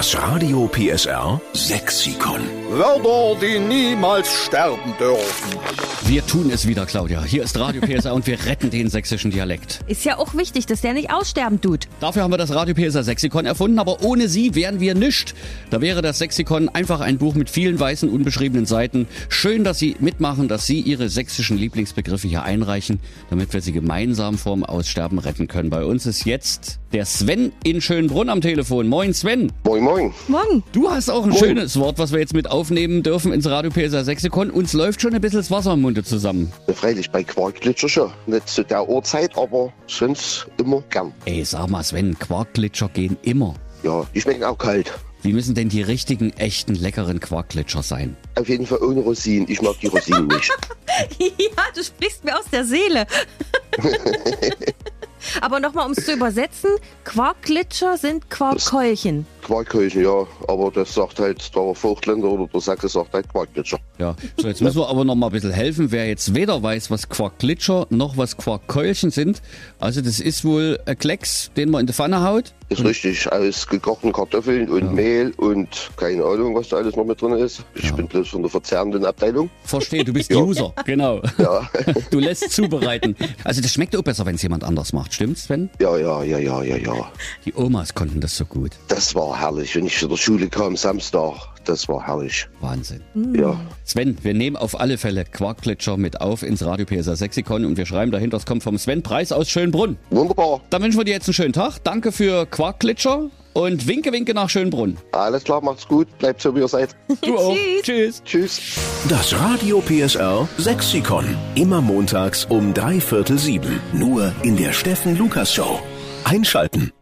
Das Radio PSR Sexikon. Wörter, die niemals sterben dürfen. Wir tun es wieder, Claudia. Hier ist Radio PSR und wir retten den sächsischen Dialekt. Ist ja auch wichtig, dass der nicht aussterben tut. Dafür haben wir das Radio PSR Sexikon erfunden, aber ohne sie wären wir nischt. Da wäre das Sexikon einfach ein Buch mit vielen weißen, unbeschriebenen Seiten. Schön, dass Sie mitmachen, dass Sie Ihre sächsischen Lieblingsbegriffe hier einreichen, damit wir sie gemeinsam vorm Aussterben retten können. Bei uns ist jetzt der Sven in Schönbrunn am Telefon. Moin Sven. Moin, moin. Morgen. Du hast auch ein schönes Wort, was wir jetzt mit aufnehmen dürfen ins Radio PSR Sexikon. Uns läuft schon ein bisschen das Wasser im Munde zusammen. Freilich bei Quarkglitscher schon. Nicht zu der Uhrzeit, aber sonst immer gern. Ey, sag mal Sven, Quarkglitscher gehen immer. Ja, die schmecken auch kalt. Wie müssen denn die richtigen, echten, leckeren Quarkglitscher sein? Auf jeden Fall ohne Rosinen. Ich mag die Rosinen nicht. ja, du sprichst mir aus der Seele. Aber nochmal, um es zu übersetzen, Quarkglitscher sind Quarkkeulchen. Quarkhäuschen, ja. Aber das sagt halt der Vogtländer oder der Sachse sagt halt Quarkglitscher. Ja, so jetzt müssen wir aber noch mal ein bisschen helfen, wer jetzt weder weiß, was Quarkglitscher noch was Quarkkeulchen sind. Also das ist wohl ein Klecks, den man in die Pfanne haut. Ist richtig. Aus gekochten Kartoffeln und Mehl und keine Ahnung, was da alles noch mit drin ist. Ich bin bloß von der verzehrenden Abteilung. Verstehe, du bist Ja. User, genau. Ja. Du lässt zubereiten. Also das schmeckt auch besser, wenn es jemand anders macht, stimmt's, Sven? Ja, ja, ja, ja, ja, ja. Die Omas konnten das so gut. Das war herrlich. Wenn ich von der Schule kam Samstag, das war herrlich. Wahnsinn. Ja. Sven, wir nehmen auf alle Fälle Quarkglitscher mit auf ins Radio PSA Sexikon und wir schreiben dahinter, es kommt vom Sven Preis aus Schönbrunn. Wunderbar. Dann wünschen wir dir jetzt einen schönen Tag. Danke für Quarkglitscher und winke, winke nach Schönbrunn. Alles klar, macht's gut. Bleibt so, wie ihr seid. Du auch. Tschüss. Tschüss. Tschüss. Das Radio PSR Sexikon. Immer montags um drei Viertel sieben. Nur in der Steffen Lukas Show. Einschalten.